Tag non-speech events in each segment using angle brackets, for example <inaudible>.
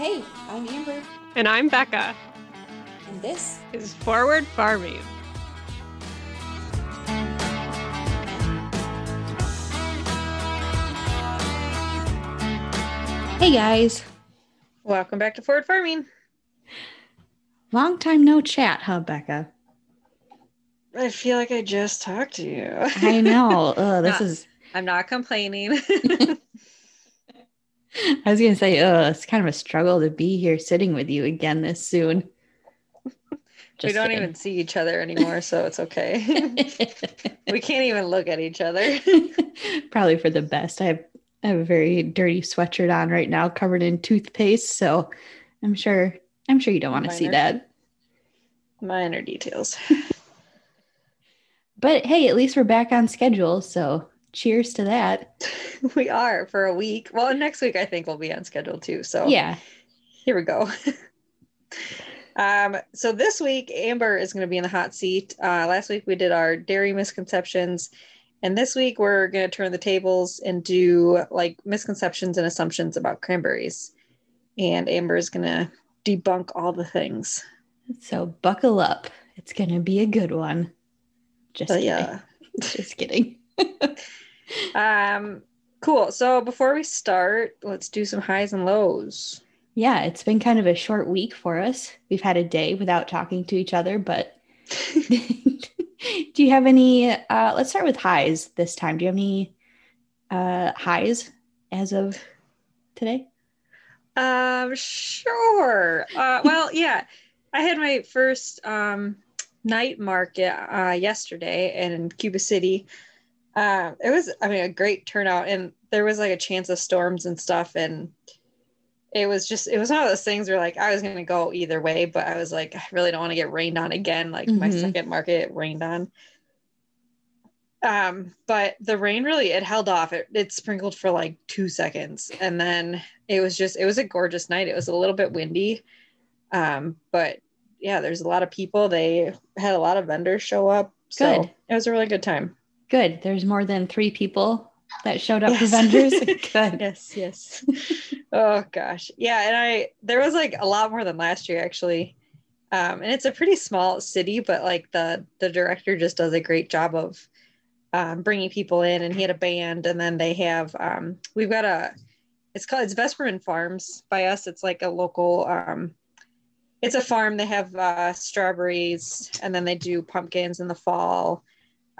Hey, I'm Amber, And I'm Becca. and this Is Forward Farming. Hey guys, Welcome back to Forward Farming. long time no chat, huh, Becca? I feel like I just talked to you. I know. <laughs> Ugh, this Not- is. I'm not complaining. <laughs> <laughs> I was gonna say, ugh, it's kind of a struggle to be here sitting with you again this soon. <laughs> we don't kidding. even see each other anymore, so it's okay. <laughs> we can't even look at each other. Probably for the best. I have I have a very dirty sweatshirt on right now, covered in toothpaste. So I'm sure I'm sure you don't want to see that. Minor details. But hey, at least we're back on schedule. So cheers to that. <laughs> We are for a week. Well, next week I think we'll be on schedule too. So Yeah. here we go. <laughs> um, so this week Amber is going to be in the hot seat. Uh, last week we did our dairy misconceptions, and this week we're going to turn the tables and do like misconceptions and assumptions about cranberries. And Amber is going to debunk all the things. So buckle up. It's gonna be a good one. Just But kidding. yeah. <laughs> Just kidding. <laughs> Um, cool. So before we start, let's do some highs and lows. Yeah, it's been kind of a short week for us. We've had a day without talking to each other, but <laughs> do you have any uh let's start with highs this time. Do you have any uh highs as of today? Um, sure. Uh, well, <laughs> yeah, I had my first um, night market uh, yesterday in Cuba City. Uh, it was, I mean, a great turnout, and there was like a chance of storms and stuff, and it was just, it was one of those things where like I was gonna go either way, but I was like, I really don't want to get rained on again. Like my Mhm. second market rained on. Um, but the rain really it held off. It, it sprinkled for like two seconds, and then it was just it was a gorgeous night. It was a little bit windy, um, but yeah, there's a lot of people. They had a lot of vendors show up, so Good. it was a really good time. Good. There's more than three people that showed up for vendors. <laughs> Good. Yes, yes. oh gosh, yeah, and I there was like a lot more than last year actually, um, and it's a pretty small city, but like the the director just does a great job of um, bringing people in, and he had a band, and then they have um, we've got a it's called it's Vesperman Farms by us. It's like a local. Um, it's a farm. They have uh, strawberries, and then they do pumpkins in the fall,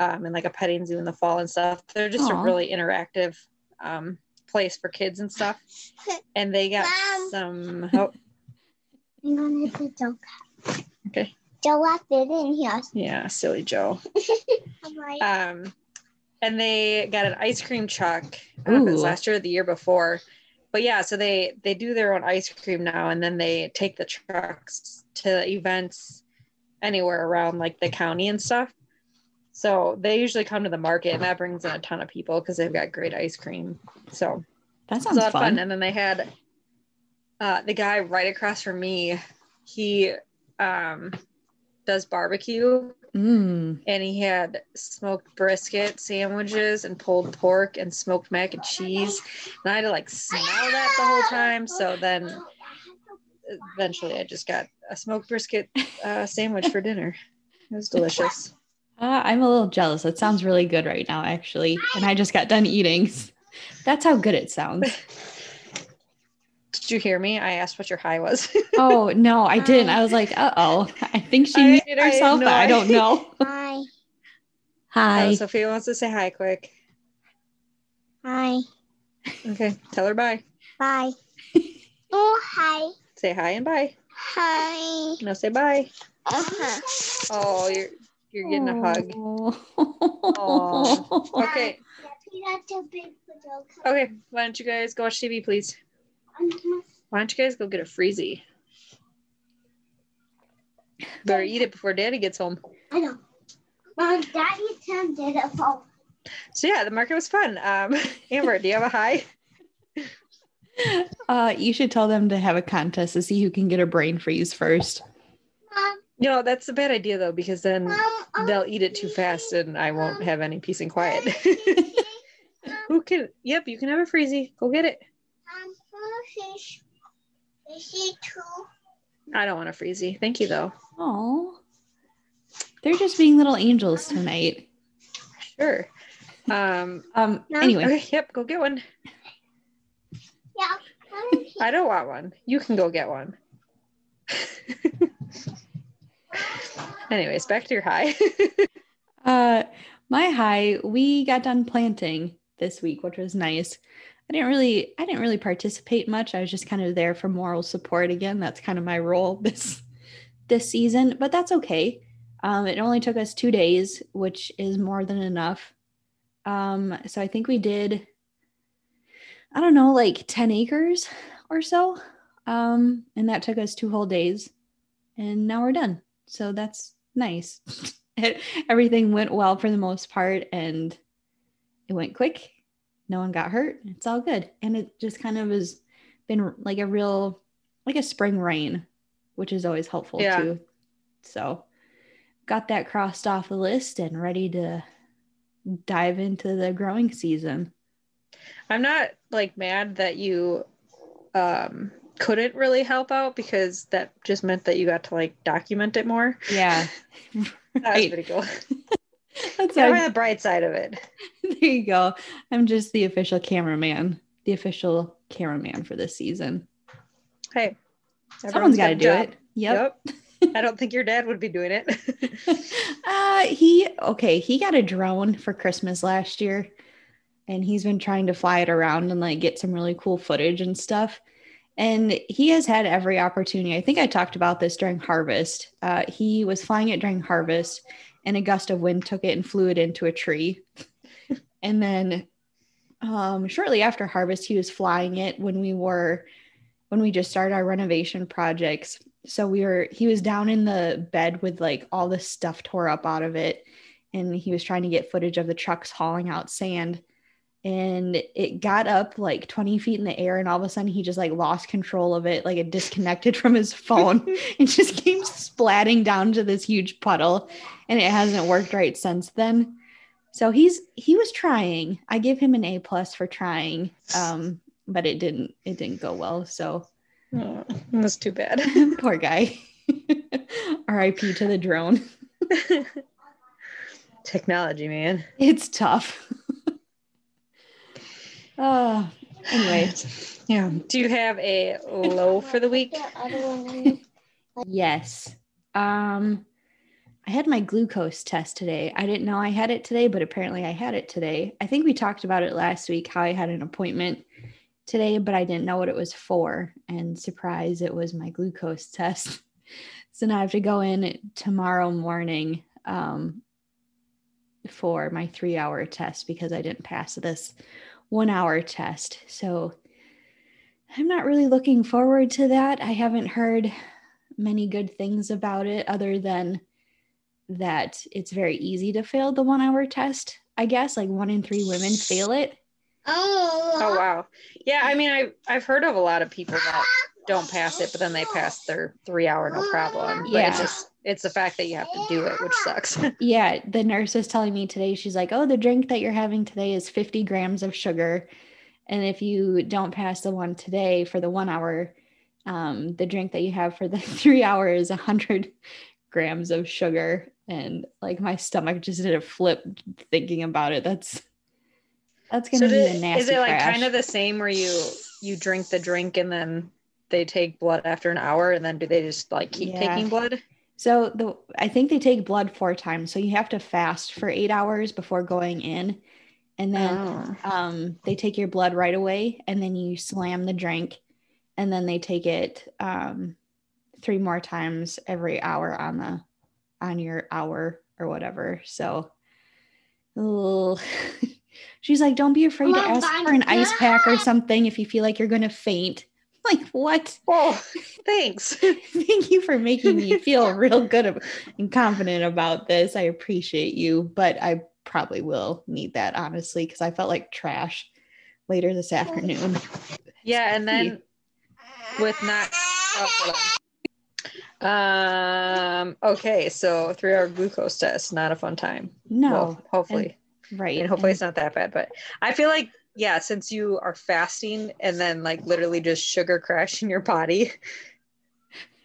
um, and like a petting zoo in the fall and stuff. They're just Aw. a really interactive um, place for kids and stuff. <laughs> And they got Mom. some. Oh, I'm gonna do joke. okay, Joe left it in here. yeah, silly Joe. <laughs> I'm Um, and they got an ice cream truck. I don't know if it was Ooh. last year or the year before. But yeah, so they they do their own ice cream now, and then they take the trucks to events anywhere around like the county and stuff. So they usually come to the market, and that brings in a ton of people because they've got great ice cream. So That sounds lot of fun. fun. And then they had uh, the guy right across from me. He um, does barbecue, Mm. and he had smoked brisket sandwiches and pulled pork and smoked mac and cheese. And I had to like smell that the whole time. So then eventually I just got a smoked brisket uh, sandwich for dinner. It was <laughs> delicious. Uh, I'm a little jealous. It sounds really good right now, actually. And I just got done eating. <laughs> That's how good it sounds. <laughs> Did you hear me? I asked what your high was. <laughs> Oh no, I didn't. I was like, uh oh. I think she I- muted I herself, no but I don't know. hi, Hi. Oh, Sophia wants to say hi quick. hi, Okay, tell her bye. bye. oh, hi, Say hi and bye. hi. No, say bye. Uh-huh. Oh, you're you're getting a hug. Oh. Okay, That's too big for joke. okay. Why don't you guys go watch TV, please? Why don't you guys go get a freezy? Better eat it before Daddy gets home. I know. Mom, Daddy turned it up. So yeah, the market was fun. Um, <laughs> Amber, do you have a high? Uh, you should tell them to have a contest to see who can get a brain freeze first. Mom, No, that's a bad idea though, because then Mom, they'll eat it too fast and I won't um, have any peace and quiet. <laughs> Who can? Yep, you can have a freezy. Go get it. I'm fish. Is she? I don't want a freezy. Thank you though. Oh, they're just being little angels tonight. Sure. Um. Um. No. Anyway, Okay, yep. Go get one. Yeah. Where is she? I don't want one. You can go get one. <laughs> Anyways, back to your high. <laughs> uh, my high, we got done planting this week, which was nice. I didn't really, I didn't really participate much. I was just kind of there for moral support again. That's kind of my role <laughs> this this season, but that's okay. Um, it only took us two days, which is more than enough. Um, so I think we did, I don't know, like 10 acres or so. Um, and that took us two whole days. And now we're done. So that's nice. It- <laughs> Everything went well for the most part and it went quick. No one got hurt. It's all good. And it just kind of has been like a real, like a spring rain, which is always helpful Yeah. too. So got that crossed off the list and ready to dive into the growing season. I'm not like mad that you um couldn't really help out because that just meant that you got to like document it more. Yeah. <laughs> That was pretty cool. <laughs> That's Yeah, the bright side of it. <laughs> there you go. I'm just the official cameraman, the official cameraman for this season. Hey, Someone's got to do job. it. Yep. Yep. I don't think your dad would be doing it. uh he okay, he got a drone for Christmas last year and he's been trying to fly it around and like get some really cool footage and stuff. And he has had every opportunity. I think I talked about this during harvest. Uh, he was flying it during harvest, and a gust of wind took it and flew it into a tree. <laughs> and then um, shortly after harvest, he was flying it when we were when we just started our renovation projects. So we were he was down in the bed with like all the stuff tore up out of it, and he was trying to get footage of the trucks hauling out sand and it got up like 20 feet in the air and all of a sudden he just like lost control of it like it disconnected from his phone. <laughs> <laughs> And just came splatting down to this huge puddle and it hasn't worked right since then. So he's he was trying. I give him an a plus for trying um but it didn't it didn't go well so. Oh, that's too bad. <laughs> poor guy. Rip to the drone. Technology, man. it's tough uh anyway Yeah. Do you have a low for the week? Yes. Um I had my glucose test today. I didn't know I had it today, but apparently I had it today. I think we talked about it last week how I had an appointment today, but I didn't know what it was for. And surprise, it was my glucose <laughs> test. So now I have to go in tomorrow morning um, for my three hour test because I didn't pass this one hour test. So I'm not really looking forward to that. I haven't heard many good things about it other than that it's very easy to fail the one hour test. I guess like one in three women fail it. Oh. Oh wow. Yeah, I mean I I've heard of a lot of people that don't pass it, but then they pass their three hour no problem. But Yeah. it's just it's the fact that you have to do it, which sucks. <laughs> Yeah, the nurse was telling me today, she's like, oh, the drink that you're having today is 50 grams of sugar. And if you don't pass the one today for the one hour, um, the drink that you have for the <laughs> three hours, is 100 grams of sugar. And like my stomach just did a flip thinking about it. That's that's gonna so be did- a nasty is it like crash. kind of the same where you you drink the drink and then they take blood after an hour and then do they just like keep Yeah. taking blood? So the I think they take blood four times. So you have to fast for eight hours before going in, and then Oh. um, they take your blood right away, and then you slam the drink, and then they take it um, three more times every hour on the on your hour or whatever. So, <laughs> she's like, "Don't be afraid to ask for an ice pack or something if you feel like you're going to faint." <laughs> Like what? Oh, thanks. <laughs> Thank you for making me <laughs> feel real good and confident about this. I appreciate you, but I probably will need that honestly because I felt like trash later this afternoon. Yeah, and then with not oh, um okay, so three hour glucose test, not a fun time. No, Well, hopefully. right. and hopefully and- it's not that bad but i feel like yeah, since you are fasting and then like literally just sugar crash in your body. <laughs>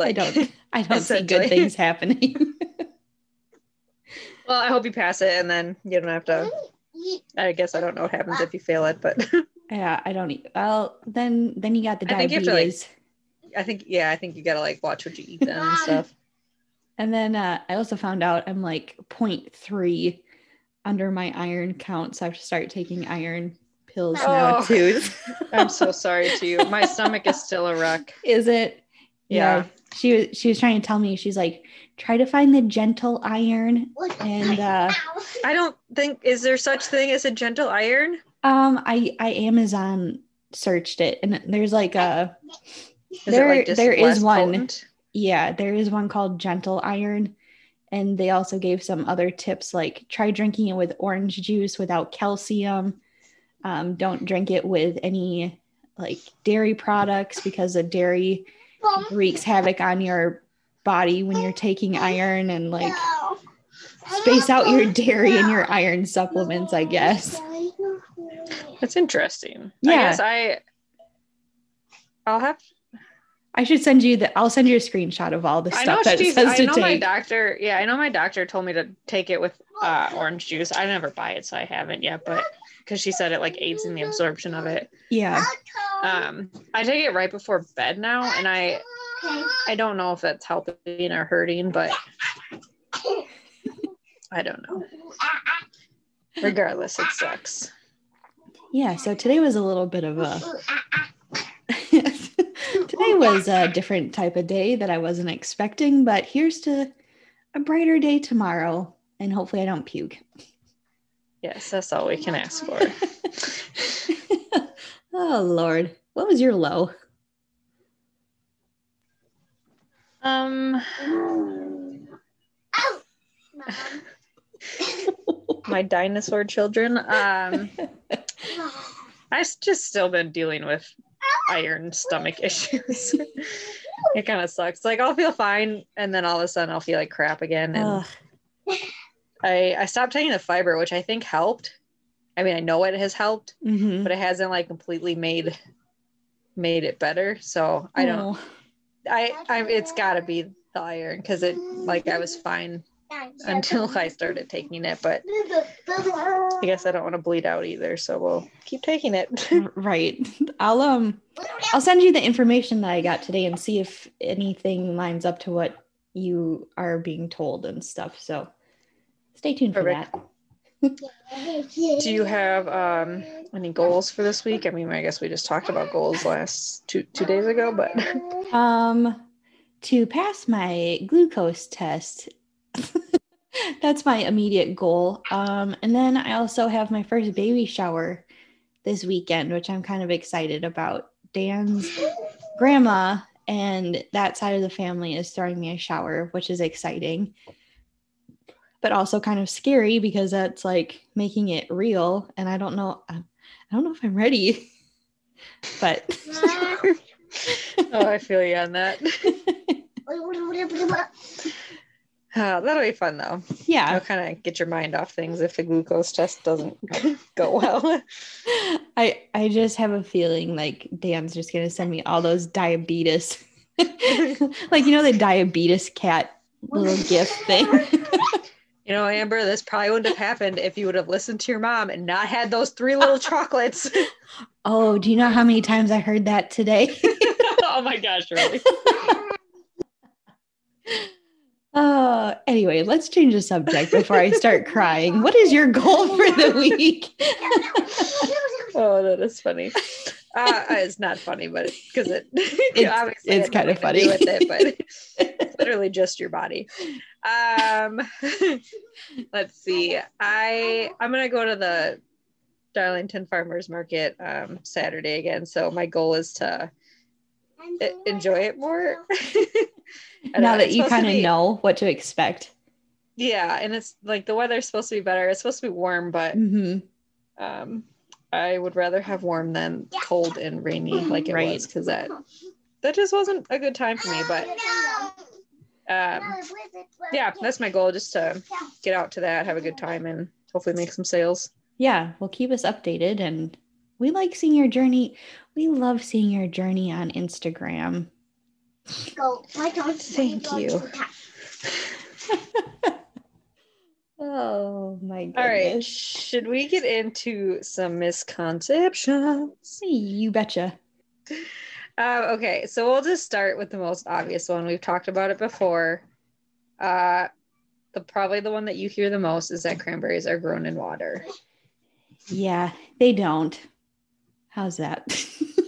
I don't I don't see good things happening. <laughs> Well, I hope you pass it and then you don't have to. I guess I don't know what happens if you fail it, but <laughs> yeah, I don't eat well then then you got the I think diabetes. to, like- I think, yeah, I think you gotta like watch what you eat then and stuff. and then uh, I also found out I'm like 0.3 under my iron count. So I have to start taking iron pills now Oh. too. <laughs> I'm so sorry to you. My stomach is still a wreck. Is it? Yeah. She was she was trying to tell me, she's like, try to find the gentle iron. And uh I don't think is there such thing as a gentle iron? um I I Amazon searched it and there's like a Is There- there is one. potent? yeah, there is one called gentle iron. And they also gave some other tips like try drinking it with orange juice without calcium. Um, don't drink it with any like dairy products because the dairy wreaks havoc on your body when you're taking iron and like space out your dairy and your iron supplements, I guess. <laughs> That's interesting. Yeah. I guess I I'll have I should send you the I'll send you a screenshot of all the I know stuff that it says I to know my take. doctor yeah, I know my doctor told me to take it with uh, orange juice. I never buy it, so I haven't yet, but because she said it like aids in the absorption of it. Yeah. Um I take it right before bed now and I I don't know if that's helping or hurting, but I don't know. Regardless, it sucks. Yeah. So today was a little bit of a today was a <laughs> different type of day that I wasn't expecting, but here's to a brighter day tomorrow. And hopefully I don't puke. Yes, that's all we can ask for. <laughs> oh Lord. What was your low? Um <laughs> my dinosaur children. Um I've just still been dealing with iron stomach <laughs> issues. <laughs> it kind of sucks. Like I'll feel fine and then all of a sudden I'll feel like crap again. And Ugh. I, I stopped taking the fiber, which I think helped. I mean, I know it has helped, Mhm. but it hasn't like completely made made it better. So I don't Oh. I, I it's gotta be the iron because it like I was fine <laughs> until I started taking it, but I guess I don't want to bleed out either, so we'll keep taking it. <laughs> Right. I'll um I'll send you the information that I got today and see if anything lines up to what you are being told and stuff. So stay tuned for Perfect. that. Do you have um any goals for this week? I mean, I guess we just talked about goals last two two days ago, but <laughs> Um to pass my glucose test. That's my immediate goal. Um and then I also have my first baby shower this weekend, which I'm kind of excited about. Dan's grandma and that side of the family is throwing me a shower, which is exciting. But also kind of scary because that's like making it real and I don't know I don't know if I'm ready. <laughs> But <laughs> oh, I feel you on that. <laughs> Uh, that'll be fun though. yeah, I'll kind of get your mind off things if the glucose test doesn't <laughs> go well. <laughs> I I just have a feeling like Dan's just gonna send me all those diabetes, <laughs> like you know the diabetes cat little gift thing. You know, Amber, this probably wouldn't have happened if you would have listened to your mom and not had those three little chocolates. oh, do you know how many times I heard that today? oh my gosh, really? Uh, anyway, let's change the subject before I start crying. What is your goal for the week? <laughs> Oh, that is funny. Uh, it's not funny, but because it, <laughs> It's- obviously it's to do funny. with it, but <laughs> it's literally just your body. Um, let's see. I I'm gonna go to the Darlington Farmers Market um, Saturday again. So my goal is to enjoy it more. Now know, that you kind of be- know what to expect. Yeah, and it's like the weather's supposed to be better. It's supposed to be warm, but hmm um, I would rather have warm than cold and rainy like it Right. was because that that just wasn't a good time for me. But um, yeah, that's my goal, just to get out to that, have a good time, and hopefully make some sales. yeah, well, keep us updated. And we like seeing your journey. We love seeing your journey on Instagram. Go. Why don't Thank you. <laughs> Oh my goodness. All right. Should we get into some misconceptions? You betcha. Uh, okay, so we'll just start with the most obvious one. We've talked about it before. Uh, the probably the one that you hear the most is that cranberries are grown in water. Yeah, they don't. How's that? <laughs>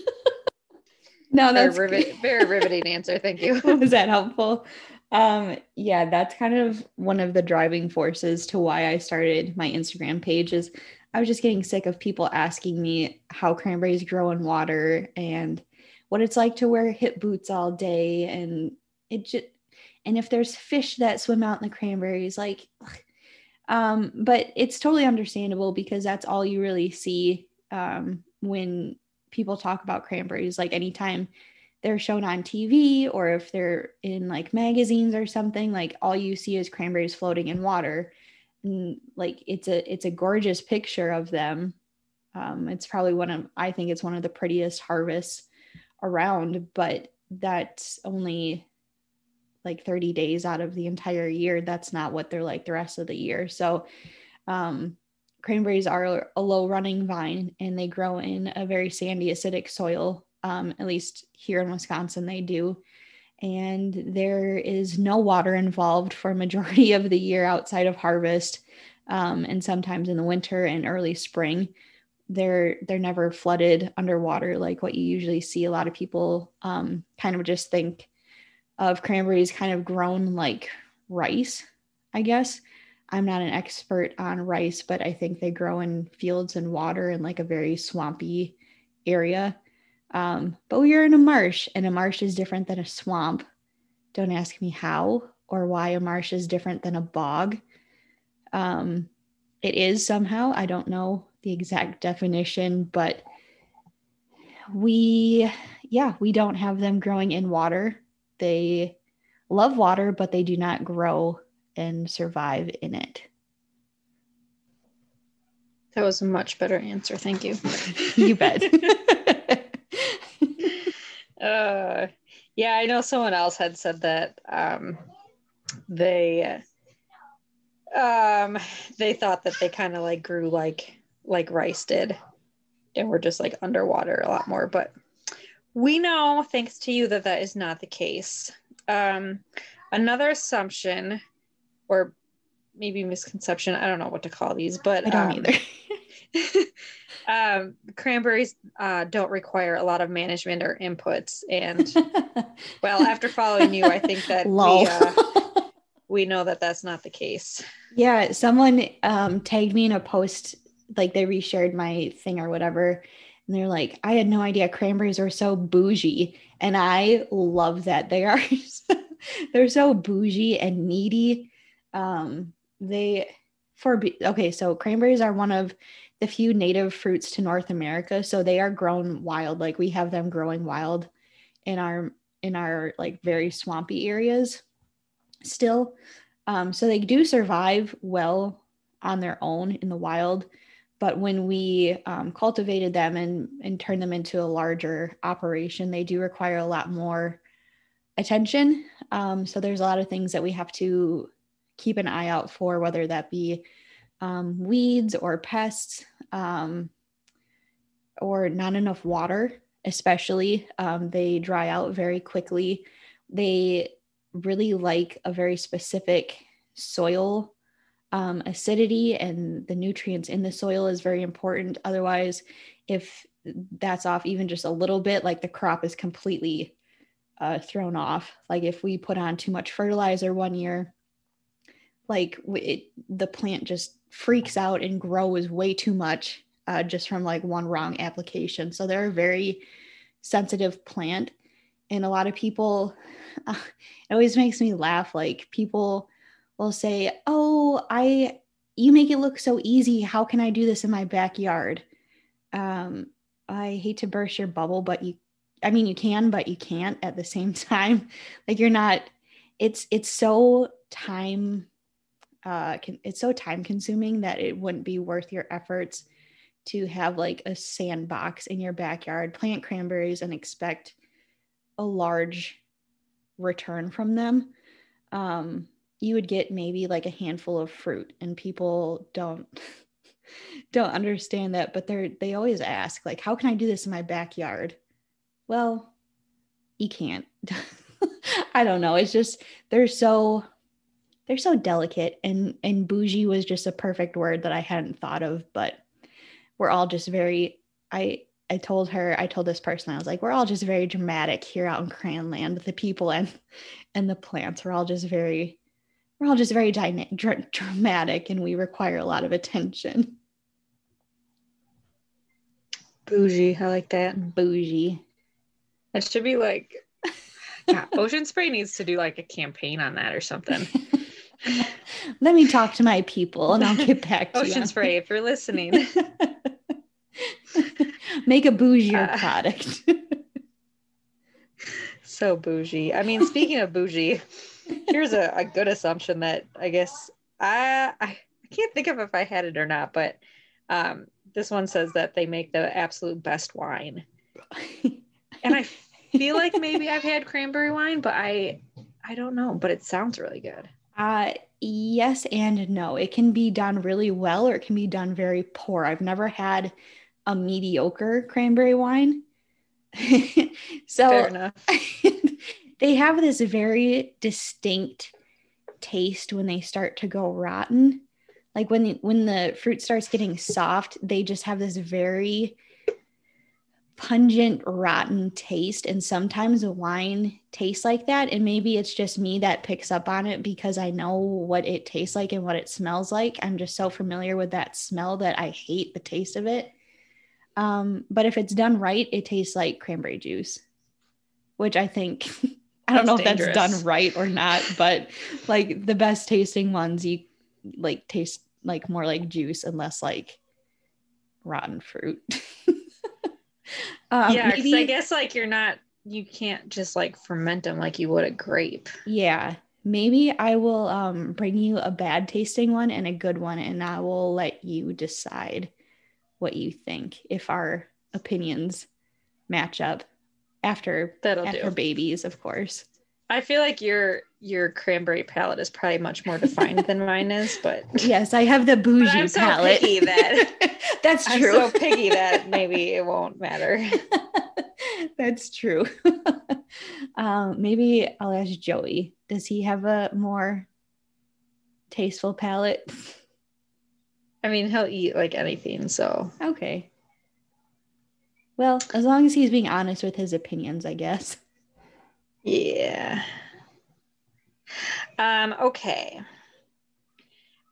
no, Very, that's rivet- very riveting answer. Thank you. <laughs> was that helpful? Um, yeah, that's kind of one of the driving forces to why I started my Instagram page is I was just getting sick of people asking me how cranberries grow in water and what it's like to wear hip boots all day and it just and if there's fish that swim out in the cranberries like um but it's totally understandable because that's all you really see um when people talk about cranberries like anytime they're shown on TV or if they're in like magazines or something, like all you see is cranberries floating in water. And like it's a it's a gorgeous picture of them. Um, it's probably one of I think it's one of the prettiest harvests around, but that's only like 30 days out of the entire year. That's not what they're like the rest of the year. So um cranberries are a low running vine and they grow in a very sandy acidic soil um, at least here in Wisconsin, they do. And there is no water involved for a majority <laughs> of the year outside of harvest, um, and sometimes in the winter and early spring. They're they're never flooded underwater like what you usually see. A lot of people um, kind of just think of cranberries kind of grown like rice, I guess. I'm not an expert on rice, but I think they grow in fields and water in like a very swampy area. Um, but we are in a marsh, and a marsh is different than a swamp. Don't ask me how or why a marsh is different than a bog. Um, it is somehow. I don't know the exact definition, but we, yeah, we don't have them growing in water. They love water, but they do not grow and survive in it. That was a much better answer. Thank you. <laughs> You bet. <laughs> Uh, yeah, I know someone else had said that um, they um, they thought that they kind of like grew like like rice did, and were just like underwater a lot more. But we know, thanks to you, that that is not the case. Um, another assumption, or maybe misconception, I don't know what to call these, but I don't um, either. <laughs> um, cranberries uh, don't require a lot of management or inputs. And <laughs> well, after following you, I think that Lol. we, uh, <laughs> we know that that's not the case. yeah, someone um, tagged me in a post, like they reshared my thing or whatever. And they're like, I had no idea cranberries are so bougie. And I love that. They are, they're so bougie and needy. Um, they, for, okay, so cranberries are one of the few native fruits to North America. So they are grown wild. Like we have them growing wild in our, in our like very swampy areas still. Um, so they do survive well on their own in the wild. But when we um, cultivated them and, and turned them into a larger operation, they do require a lot more attention. Um, so there's a lot of things that we have to keep an eye out for, whether that be um, weeds or pests um, or not enough water, especially. Um, they dry out very quickly. They really like a very specific soil um, acidity and the nutrients in the soil is very important. Otherwise, if that's off even just a little bit, like the crop is completely uh, thrown off. Like if we put on too much fertilizer one year, like it, the plant just freaks out and grows way too much uh, just from like one wrong application. So they're a very sensitive plant. And a lot of people, uh, <laughs> it always makes me laugh. Like people will say, Oh, I, you make it look so easy. How can I do this in my backyard? Um, I hate to burst your bubble, but you, I mean, you can, but you can't at the same <laughs> time. Like you're not, it's, it's so time uh can, it's so time consuming that it wouldn't be worth your efforts to have like a sandbox in your backyard, plant cranberries and expect a large return from them. Um, you would get maybe like a handful of fruit and people don't <laughs> don't understand that but they're they always ask like how can i do this in my backyard? Well you can't. <laughs> I don't know. It's just they're so they're so delicate and and bougie was just a perfect word that i hadn't thought of but we're all just very i i told her i told this person i was like we're all just very dramatic here out in cranland the people and and the plants we're all just very we're all just very dyna- dr- dramatic and we require a lot of attention Bougie. I like that. bougie That should be like <laughs> yeah, Ocean Spray needs to do like a campaign on that or something. <laughs> <laughs> let me talk to my people and i'll get back to Ocean you Spray, if you're listening. <laughs> make a bougier Uh, product <laughs> so bougie. I mean, speaking of bougie, here's a, a good assumption that I guess I, I I can't think of if I had it or not, but um, this one says that they make the absolute best wine, and I feel like maybe I've had cranberry wine, but I I don't know, but it sounds really good. Uh, yes and no. It can be done really well or it can be done very poor. I've never had a mediocre cranberry wine. <laughs> So <laughs> they have this very distinct taste when they start to go rotten. Like when when the fruit starts getting soft, they just have this very pungent rotten taste and sometimes wine tastes like that and maybe it's just me that picks up on it because I know what it tastes like and what it smells like. I'm just so familiar with that smell that I hate the taste of it. Um, but if it's done right, it tastes like cranberry juice, which I think <laughs> I don't That's know if that's done right or not, but like the best tasting ones, you like taste like more like juice and less like rotten fruit. <laughs> um, yeah, maybe- I guess like you're not you can't just like ferment them like you would a grape. Yeah. Maybe I will um bring you a bad tasting one and a good one and I will let you decide what you think if our opinions match up after That'll after do. babies, of course. I feel like your your cranberry palate is probably much more defined than <laughs> mine is, but Yes, I have the bougie I'm so palate. picky that- <laughs> That's I'm true. so picky that maybe it won't matter. <laughs> That's true. um, maybe I'll ask Joey. Does he have a more tasteful palate? I mean, he'll eat like anything, so Okay. Well, as long as he's being honest with his opinions, I guess. Yeah. Um, okay.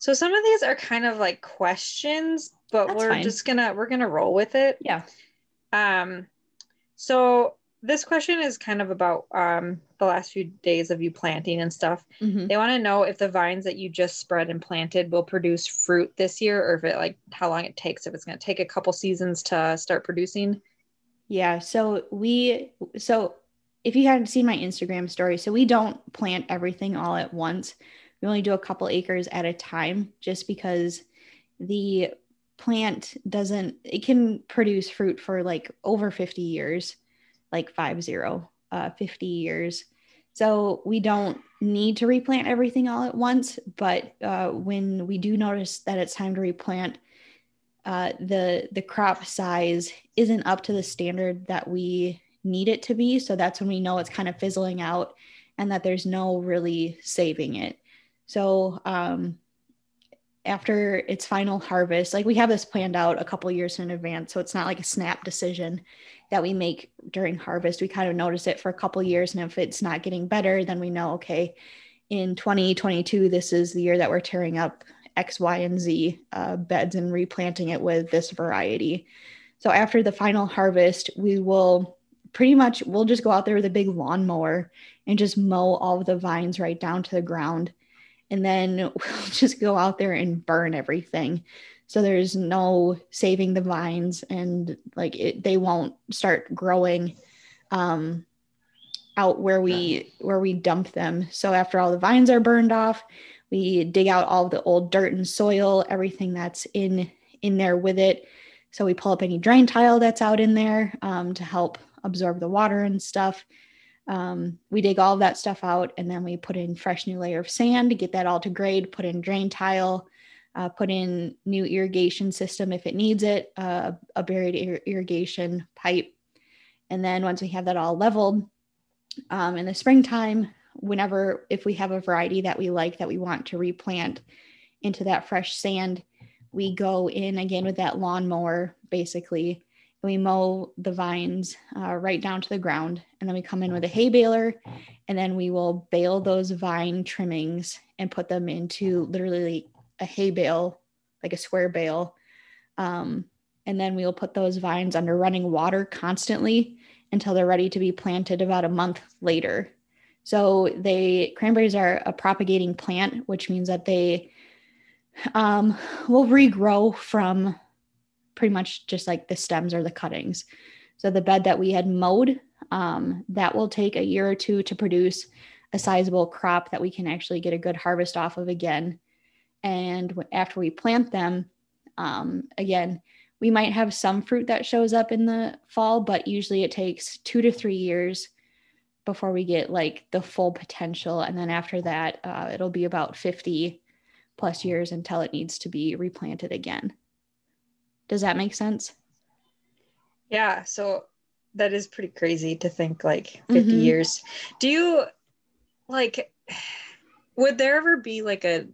So some of these are kind of like questions, but That's we're fine. just gonna we're gonna roll with it. Yeah. Um, so this question is kind of about um the last few days of you planting and stuff. Mhm. They want to know if the vines that you just spread and planted will produce fruit this year, or if it like how long it takes. If it's going to take a couple seasons to start producing. Yeah. So we, so if you hadn't seen my Instagram story, so we don't plant everything all at once. We only do a couple acres at a time just because the plant doesn't, it can produce fruit for like over 50 years, like five zero, uh, 50 years. So we don't need to replant everything all at once. But uh, when we do notice that it's time to replant, uh, the the crop size isn't up to the standard that we need it to be. So that's when we know it's kind of fizzling out and that there's no really saving it. So um, after its final harvest, like we have this planned out a couple years in advance, so it's not like a snap decision that we make during harvest. We kind of notice it for a couple years, and if it's not getting better, then we know okay, in 2022, this is the year that we're tearing up X, Y, and Z uh, beds and replanting it with this variety. So after the final harvest, we will pretty much we'll just go out there with a big lawnmower and just mow all of the vines right down to the ground. And then <laughs> we'll just go out there and burn everything. So there's no saving the vines and like it, they won't start growing um, out where we where we dump them. So after all the vines are burned off, We dig out all the old dirt and soil, everything that's in in there with it. So we pull up any drain tile that's out in there um, to help absorb the water and stuff. Um, we dig all of that stuff out and then we put in fresh new layer of sand to get that all to grade, put in drain tile, uh, put in new irrigation system if it needs it, uh, a buried ir- irrigation pipe. And then once we have that all leveled um, in the springtime, whenever, if we have a variety that we like that we want to replant into that fresh sand, we go in again with that lawnmower basically and we mow the vines uh, right down to the ground. And then we come in with a hay baler. And then we will bale those vine trimmings and put them into literally a hay bale like a square bale. Um, and then we'll put those vines under running water constantly until they're ready to be planted about a month later. So they cranberries are a propagating plant which means that they um, will regrow from pretty much just like the stems or the cuttings. So the bed that we had mowed, um, that will take a year or two to produce a sizable crop that we can actually get a good harvest off of again. And after we plant them, um, again, we might have some fruit that shows up in the fall, but usually it takes two to three years before we get like the full potential. And then after that, uh, it'll be about 50 plus years until it needs to be replanted again. Does that make sense? Yeah. So that is pretty crazy to think like 50 Mhm. years. Do you like, would there ever be like a,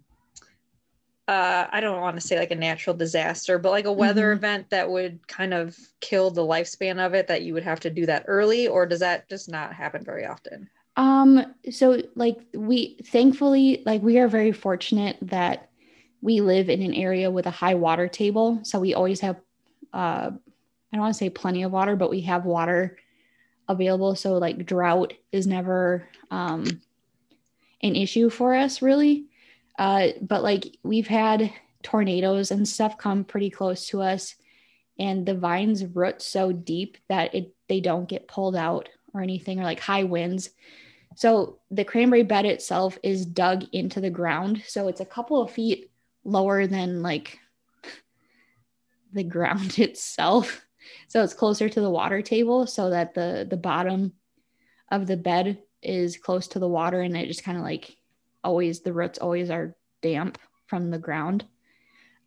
uh, I don't want to say like a natural disaster, but like a weather Mhm. event that would kind of kill the lifespan of it that you would have to do that early, or does that just not happen very often? Um, so like we thankfully like we are very fortunate that we live in an area with a high water table. So we always have uh I don't want to say plenty of water, but we have water available. So like drought is never um an issue for us really. Uh but like we've had tornadoes and stuff come pretty close to us and the vines root so deep that it they don't get pulled out or anything or like high winds so the cranberry bed itself is dug into the ground. So it's a couple of feet lower than like the ground <laughs> itself. So it's closer to the water table so that the the bottom of the bed is close to the water and it just kind of like always the roots always are damp from the ground.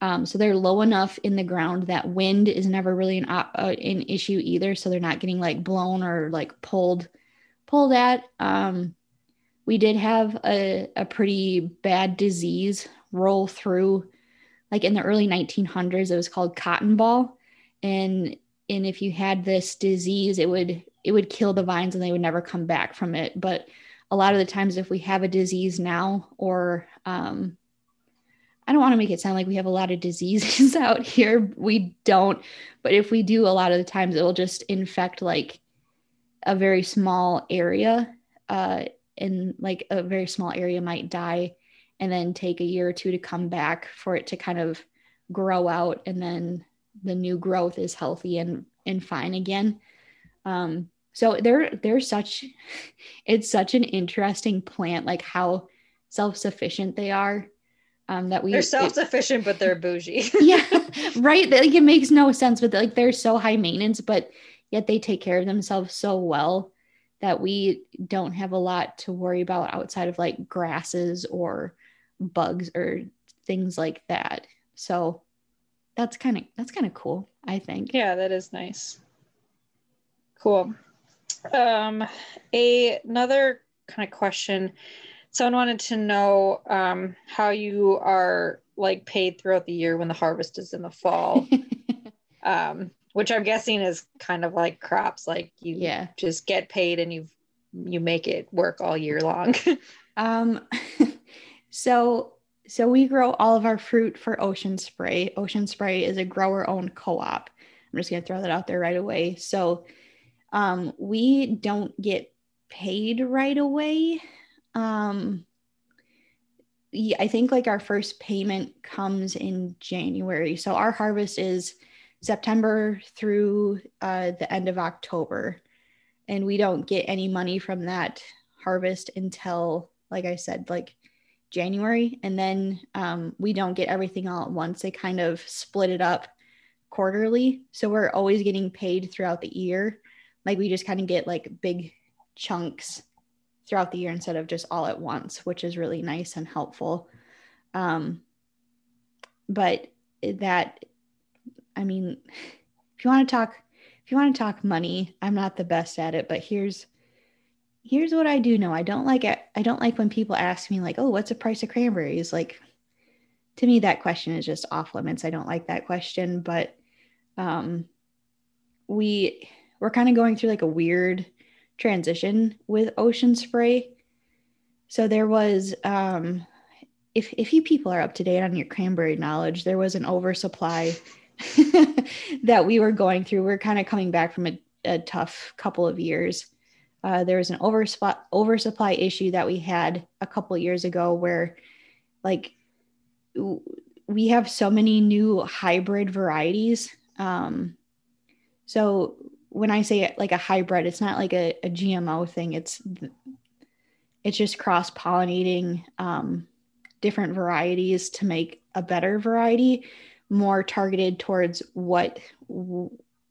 Um, so they're low enough in the ground that wind is never really an, op- uh, an issue either. So they're not getting like blown or like pulled pulled at. Um, we did have a, a pretty bad disease roll through, like in the early 1900s. It was called cotton ball, and and if you had this disease, it would it would kill the vines and they would never come back from it. But a lot of the times, if we have a disease now, or um, I don't want to make it sound like we have a lot of diseases <laughs> out here. We don't, but if we do, a lot of the times it will just infect like a very small area uh, and like a very small area might die and then take a year or two to come back for it to kind of grow out and then the new growth is healthy and and fine again um so they're they're such <laughs> it's such an interesting plant like how self-sufficient they are um that we They're self-sufficient, but they're bougie. <laughs> yeah right like it makes no sense but like they're so high maintenance but yet they take care of themselves so well that we don't have a lot to worry about outside of like grasses or bugs or things like that so that's kind of that's kind of cool i think Yeah, that is nice. Cool. Um, a, another kind of question. Someone wanted to know um, how you are like paid throughout the year when the harvest is in the fall, <laughs> um, which I'm guessing is kind of like crops. Like you yeah just get paid and you you make it work all year long. <laughs> Um, <laughs> so so we grow all of our fruit for Ocean Spray. Ocean Spray is a grower-owned co-op. I'm just gonna throw that out there right away. So um, we don't get paid right away. Um, I think like our first payment comes in January. So our harvest is September through uh, the end of October, and we don't get any money from that harvest until, like I said, like January, and then um, we don't get everything all at once. They kind of split it up quarterly, so we're always getting paid throughout the year. Like we just kind of get like big chunks throughout the year instead of just all at once, which is really nice and helpful. Um, but that, I mean, <laughs> if you want to talk, if you want to talk money, I'm not the best at it, but here's here's what I do know. I don't like it. I don't like when people ask me like, "Oh, what's the price of cranberries?" Like to me that question is just off limits. I don't like that question, but um we we're kind of going through like a weird transition with ocean spray. So there was um if if you people are up to date on your cranberry knowledge, there was an oversupply <laughs> that we were going through. We are kind of coming back from a, a tough couple of years uh, there was an oversupply oversupply issue that we had a couple years ago where like we have so many new hybrid varieties. Um, so when i say like a hybrid it's not like a, a gmo thing. It's it's just cross pollinating um, different varieties to make a better variety more targeted towards what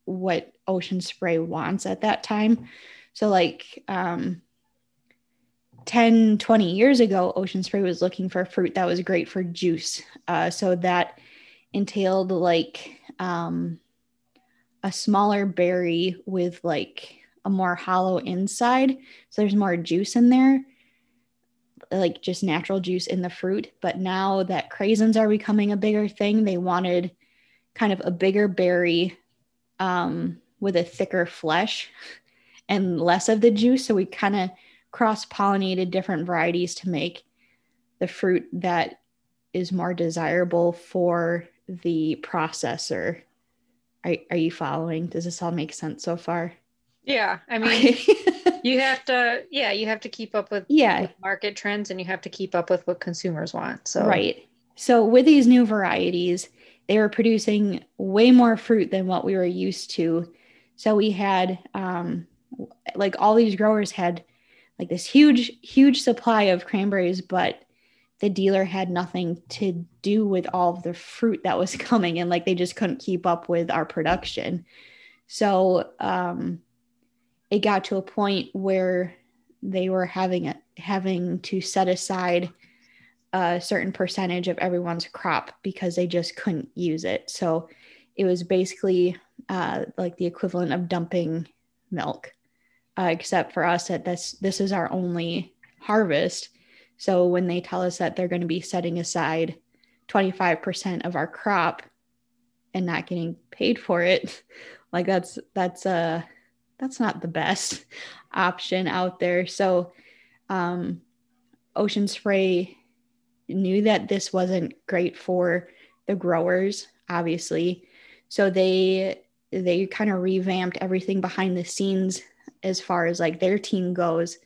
what ocean spray wants at that time so like um 10, 20 years ago, Ocean Spray was looking for fruit that was great for juice. Uh, so that entailed like um, a smaller berry with like a more hollow inside. So there's more juice in there, like just natural juice in the fruit. But now that craisins are becoming a bigger thing, they wanted kind of a bigger berry um, with a thicker flesh <laughs> and less of the juice. So we kind of cross pollinated different varieties to make the fruit that is more desirable for the processor. Are, are you following? Does this all make sense so far? Yeah. I mean, <laughs> you have to, yeah, you have to keep up with, yeah. With market trends and you have to keep up with what consumers want. So, right. So, with these new varieties, they were producing way more fruit than what we were used to. So, we had um, like all these growers had like this huge huge supply of cranberries but the dealer had nothing to do with all of the fruit that was <laughs> coming and like they just couldn't keep up with our production. So um it got to a point where they were having a, having to set aside a certain percentage of everyone's crop because they just couldn't use it. So it was basically uh, like the equivalent of dumping milk uh, except for us that this this is our only harvest. So when they tell us that they're going to be setting aside 25% of our crop and not getting paid for it, <laughs> like that's that's uh that's not the best <laughs> option out there. So um Ocean Spray knew that this wasn't great for the growers, obviously. So they they kind of revamped everything behind the scenes as far as like their team goes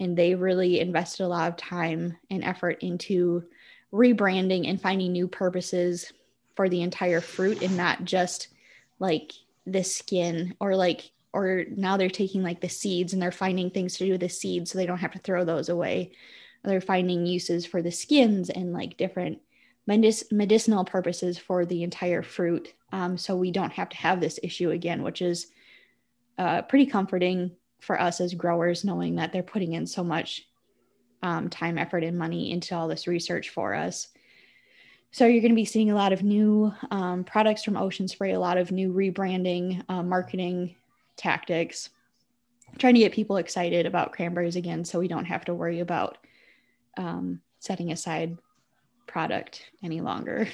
and they really invested a lot of time and effort into rebranding and finding new purposes for the entire fruit and not just like the skin or like or now they're taking like the seeds and they're finding things to do with the seeds so they don't have to throw those away. They're finding uses for the skins and like different medic- medicinal purposes for the entire fruit. Um, so we don't have to have this issue again which is uh, pretty comforting for us as growers knowing that they're putting in so much um, time, effort, and money into all this research for us. So you're going to be seeing a lot of new um, products from Ocean Spray, a lot of new rebranding, uh, marketing tactics, trying to get people excited about cranberries again, so we don't have to worry about um, setting aside product any longer.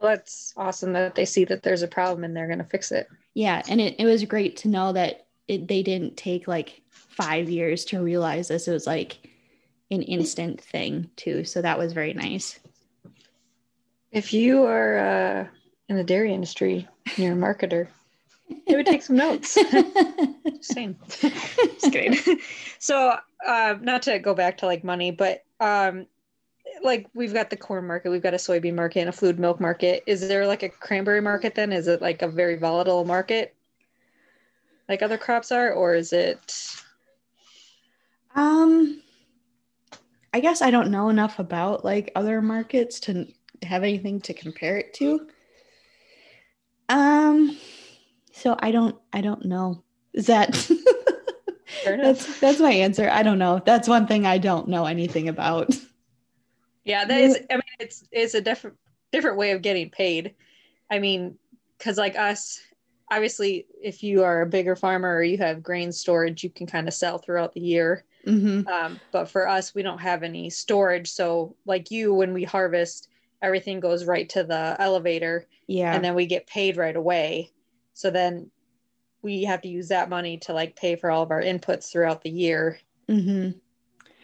Well, that's awesome that they see that there's a problem and they're going to fix it yeah and it, it was great to know that it, they didn't take like five years to realize this. It was like an instant thing too so that was very nice. If you are uh, in the dairy industry you're a marketer it would take some notes. <laughs> Just saying. Just kidding. <laughs> So uh, not to go back to like money but um like we've got the corn market, we've got a soybean market and a fluid milk market. Is there like a cranberry market then? Is it like a very volatile market like other crops are, or is it um I guess I don't know enough about like other markets to have anything to compare it to. Um so I don't I don't know. Is that <laughs> that's that's my answer. I don't know. That's one thing I don't know anything about. Yeah, that is. I mean, it's it's a different different way of getting paid. I mean, because like us, obviously, if you are a bigger farmer or you have grain storage, you can kind of sell throughout the year. hmm Um, but for us, we don't have any storage. So, like you, when we harvest, everything goes right to the elevator, Yeah. and then we get paid right away. So then we have to use that money to like pay for all of our inputs throughout the year. hmm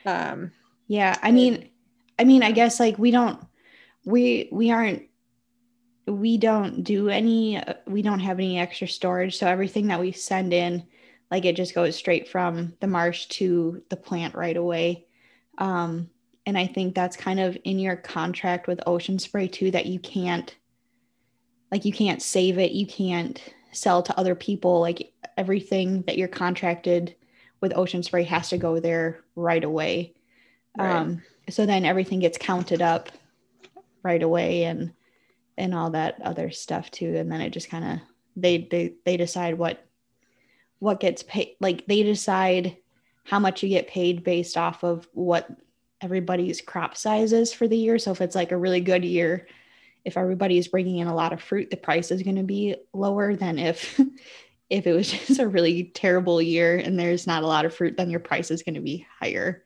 Um, Yeah, I mean, I mean, I guess like we don't, we we aren't, we don't do any, we don't have any extra storage. So everything that we send in, like it just goes straight from the marsh to the plant right away. Um, and I think that's kind of in your contract with Ocean Spray too, that you can't, like you can't save it, you can't sell to other people. Like everything that you're contracted with Ocean Spray has to go there right away. Right. Um, so then everything gets counted up right away and and all that other stuff too. And then it just kind of they they they decide what what gets paid. Like they decide how much you get paid based off of what everybody's crop size is for the year. So if it's like a really good year, if everybody is bringing in a lot of fruit, the price is going to be lower than if <laughs> if it was <laughs> just a really terrible year and there's not a lot of fruit, then your price is going to be higher.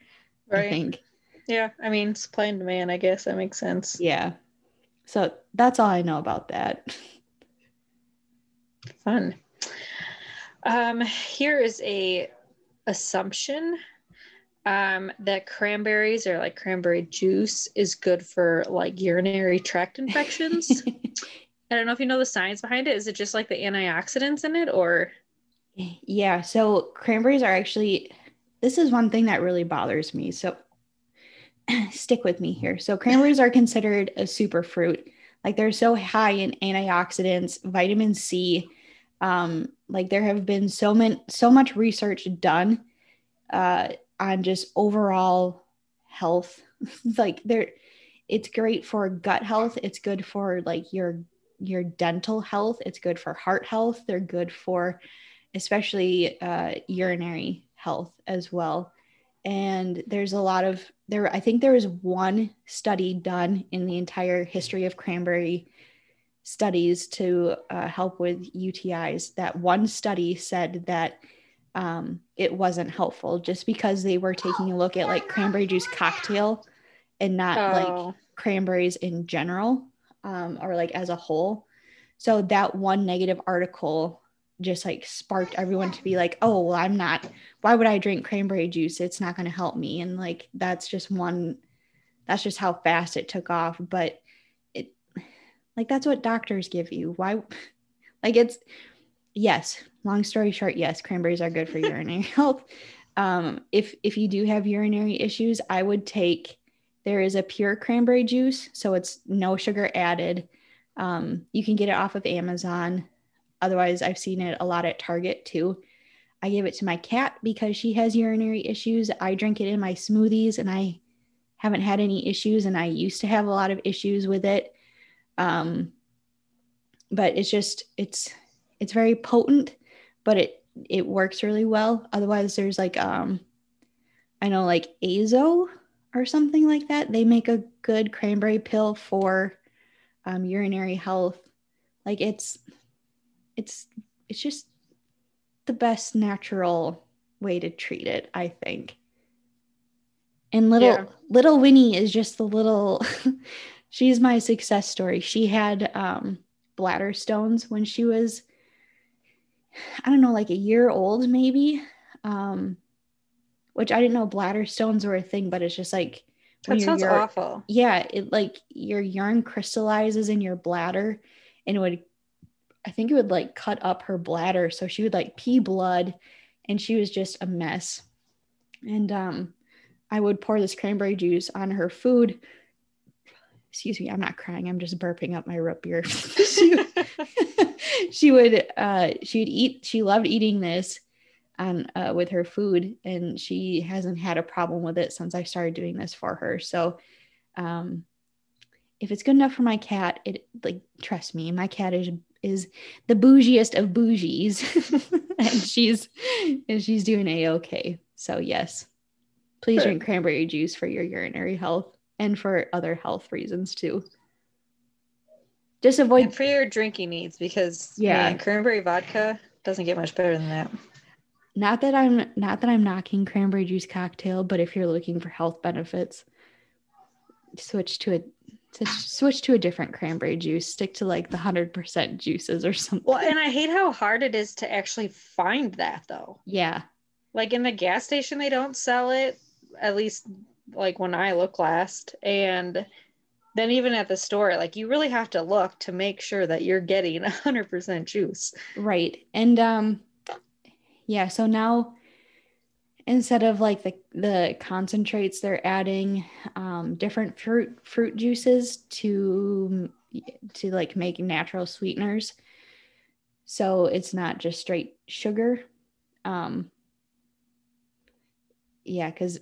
I right. think. Yeah. I mean, supply and demand. I guess that makes sense. Yeah. So that's all I know about that. Fun. Um, here is a assumption um, that cranberries or like cranberry juice is good for like urinary tract infections. <laughs> I don't know if you know the science behind it. Is it just like the antioxidants in it, or yeah. So cranberries are actually, this is one thing that really bothers me. So <clears throat> stick with me here. So cranberries are considered a superfruit. Like they're so high in antioxidants, vitamin C. Um, like there have been so many, so much research done uh, on just overall health. <laughs> like they're, it's great for gut health. It's good for like your your dental health. It's good for heart health. They're good for especially uh, urinary health as well. And there's a lot of there. I think there was one study done in the entire history of cranberry studies to uh, help with UTIs. That one study said that um, it wasn't helpful just because they were taking a look at like cranberry juice cocktail and not like Oh, cranberries in general um, or like as a whole. So that one negative article just like sparked everyone to be like, oh, well, I'm not, why would I drink cranberry juice? It's not going to help me. And like, that's just one, that's just how fast it took off. But it, like, that's what doctors give you. Why, <laughs> like, it's, yes, long story short, yes, cranberries are good for <laughs> urinary health. Um, if, if you do have urinary issues, I would take, there is a pure cranberry juice, so it's no sugar added. Um, you can get it off of Amazon. Otherwise, I've seen it a lot at Target too. I give it to my cat because she has urinary issues. I drink it in my smoothies and I haven't had any issues. And I used to have a lot of issues with it. Um, but it's just, it's, it's very potent, but it, it works really well. Otherwise, there's like, um, I know like Azo or something like that. They make a good cranberry pill for um, urinary health. Like it's, it's, it's just the best natural way to treat it, I think. And little Yeah. little Winnie is just the little. <laughs> she's my success story. She had um, bladder stones when she was, I don't know, like a year old, maybe. Um, which I didn't know bladder stones were a thing, but it's just like that sounds awful. yeah, it like your urine crystallizes in your bladder and it would I think it would like cut up her bladder. So she would like pee blood and she was just a mess. And um I would pour this cranberry juice on her food. Excuse me, I'm not crying, I'm just burping up my root beer. <laughs> she, <laughs> she would uh she would eat, she loved eating this. on uh, with her food, and she hasn't had a problem with it since I started doing this for her. So, um, if it's good enough for my cat, it like trust me, my cat is is the bougiest of bougies, <laughs> and she's and she's doing a okay. So yes, please drink cranberry juice for your urinary health and for other health reasons too. Just avoid And for your drinking needs, because Yeah. yeah, cranberry vodka doesn't get much better than that. not that I'm not that I'm knocking cranberry juice cocktail, but if you're looking for health benefits, switch to a switch, switch to a different cranberry juice. Stick to like the hundred percent juices or something. Well, and I hate how hard it is to actually find that though. yeah, Like in the gas station, they don't sell it, at least like when I look last. And then even at the store, like you really have to look to make sure that you're getting 100% juice. right. And um, yeah. So now instead of like the the concentrates, they're adding um different fruit fruit juices to to like make natural sweeteners. So it's not just straight sugar. Um, yeah, because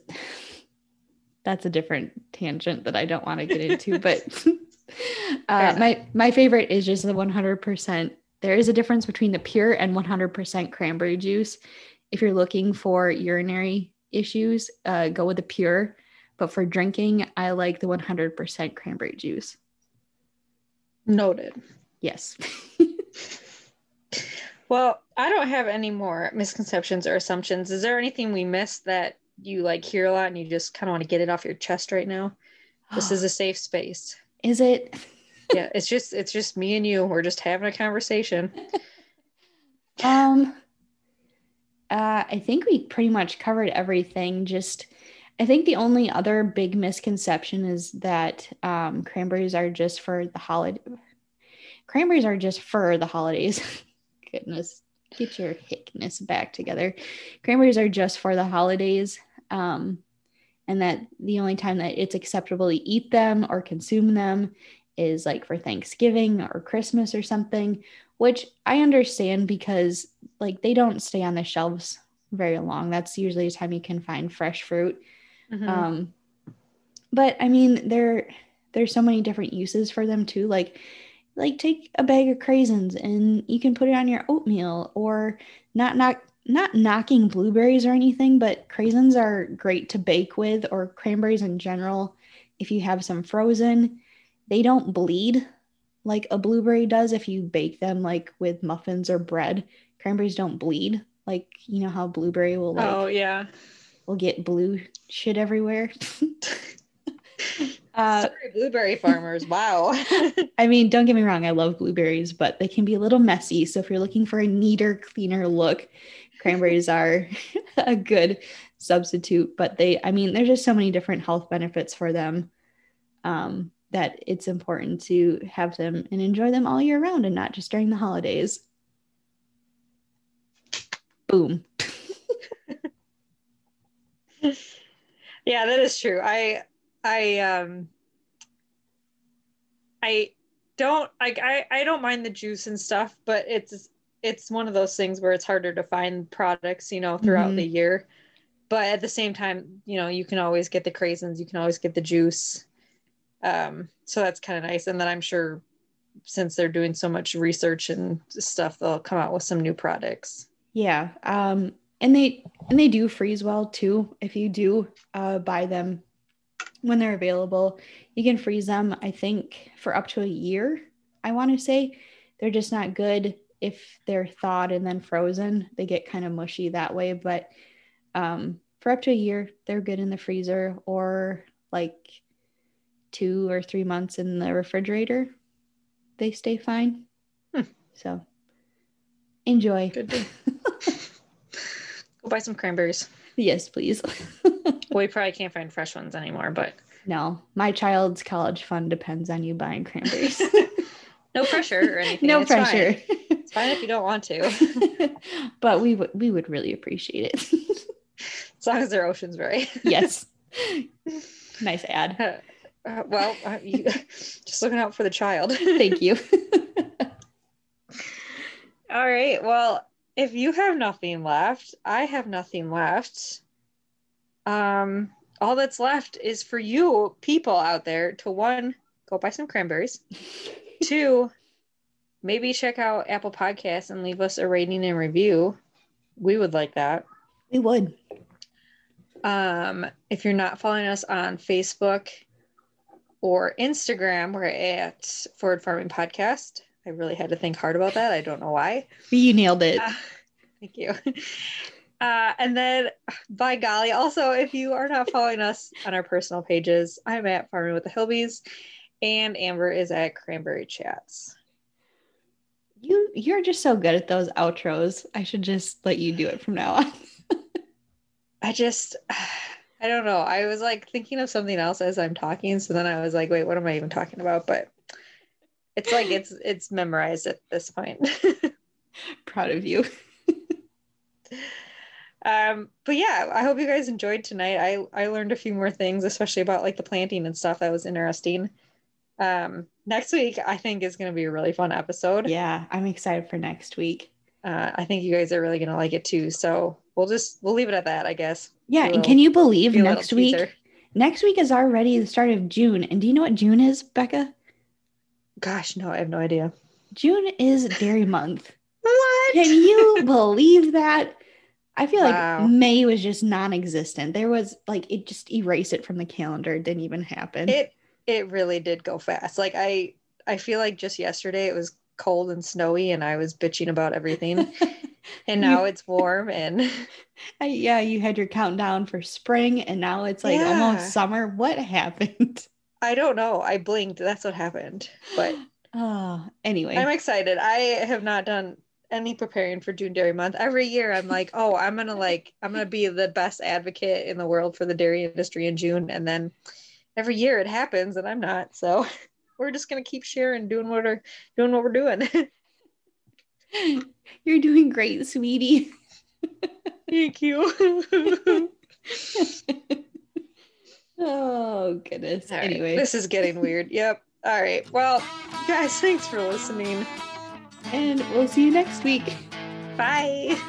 <laughs> that's a different tangent that I don't want to get into. <laughs> but <laughs> uh, my my favorite is just the 100%. There is a difference between the pure and 100% cranberry juice. If you're looking for urinary issues, uh, go with the pure. But for drinking, I like the 100% cranberry juice. Noted. Yes. <laughs> Well, I don't have any more misconceptions or assumptions. Is there anything we missed that you like hear a lot and you just kind of want to get it off your chest right now? This is a <gasps> safe space. Is it? Yeah, it's just it's just me and you. We're just having a conversation. <laughs> Um, uh, I think we pretty much covered everything. Just, I think the only other big misconception is that um, cranberries are just for the holiday. Cranberries are just for the holidays. <laughs> Goodness, get your hickness back together. Cranberries are just for the holidays. Um, and that the only time that it's acceptable to eat them or consume them is like for Thanksgiving or Christmas or something which I understand because like they don't stay on the shelves very long. That's usually the time you can find fresh fruit. Mhm. Um, but I mean, there there's so many different uses for them too. Like like take a bag of craisins and you can put it on your oatmeal or not not not knocking blueberries or anything, but craisins are great to bake with or cranberries in general. If you have some frozen, they don't bleed like a blueberry does if you bake them like with muffins or bread. Cranberries don't bleed. Like you know how blueberry will like oh yeah. will get blue shit everywhere. <laughs> <laughs> uh, Sorry, blueberry farmers. Wow. <laughs> I mean, don't get me wrong, I love blueberries, but they can be a little messy. So if you're looking for a neater, cleaner look, cranberries are a good substitute. But they, I mean, there's just so many different health benefits for them um, that it's important to have them and enjoy them all year round and not just during the holidays. Boom. <laughs> yeah, that is true. I I um I don't like I I don't mind the juice and stuff, but it's it's one of those things where it's harder to find products, you know, throughout Mhm. the year. But at the same time, you know, you can always get the craisins, you can always get the juice. Um, so that's kind of nice. And then I'm sure since they're doing so much research and stuff, they'll come out with some new products. Yeah. Um, and they and they do freeze well too. If you do uh, buy them when they're available, you can freeze them. I think for up to a year. I want to say they're just not good if they're thawed and then frozen. They get kind of mushy that way. But um, for up to a year, they're good in the freezer or like two or three months in the refrigerator. They stay fine. Hmm. So enjoy. Good. <laughs> Go buy some cranberries. Yes, please. <laughs> We probably can't find fresh ones anymore, but no, my child's college fund depends on you buying cranberries. <laughs> no pressure or anything. no It's fine. pressure. It's fine if you don't want to, but we would we would really appreciate it. as long as they're Ocean Spray. yes. nice ad. Uh, well, uh, you, <laughs> just looking out for the child. <laughs> Thank you. <laughs> All right. Well, if you have nothing left, I have nothing left. Um, all that's left is for you people out there to one, go buy some cranberries. Two, maybe check out Apple Podcasts and leave us a rating and review. We would like that. We would. Um, if you're not following us on Facebook or Instagram, we're at Forward Farming Podcast. I really had to think hard about that. I don't know why. You nailed it. Uh, thank you. Uh, and then, by golly, also, if you are not following us on our personal pages, I'm at Farming with the Hilbies, and Amber is at Cranberry Chats. You you're just so good at those outros. I should just let you do it from now on. <laughs> I just, I don't know. I was like thinking of something else as I'm talking, so then I was like, wait, what am I even talking about? But it's like it's <laughs> it's memorized at this point. <laughs> Proud of you. <laughs> um but yeah i hope you guys enjoyed tonight i i learned a few more things especially about like the planting and stuff that was interesting um next week i think is going to be a really fun episode Yeah, I'm excited for next week. Uh i think you guys are really going to like it too so we'll just we'll leave it at that i guess Yeah, and can you believe Be a little next week? teaser. Next week is already the start of June. And do you know what June is, Becca? gosh no i have no idea June is dairy <laughs> month. what Can you believe that? I feel Wow. like May was just non-existent. There was like it just erased it from the calendar. It didn't even happen. it it really did go fast like i i feel like just yesterday it was cold and snowy and i was bitching about everything <laughs> and now it's warm and <laughs> I- yeah, you had your countdown for spring and now it's like Yeah. almost summer. What happened? <laughs> i don't know i blinked that's what happened but Oh, <gasps> anyway. I'm excited. I have not done any preparing for June Dairy Month. Every year I'm like, oh, I'm gonna like I'm gonna be the best advocate in the world for the dairy industry in June. And then every year it happens and I'm not. So we're just gonna keep sharing, doing what we're doing what we're doing. <laughs> You're doing great, sweetie. <laughs> Thank you. <laughs> oh goodness. Right, Anyway, This is getting weird. Yep. All right. Well, guys, thanks for listening. and we'll see you next week. Bye.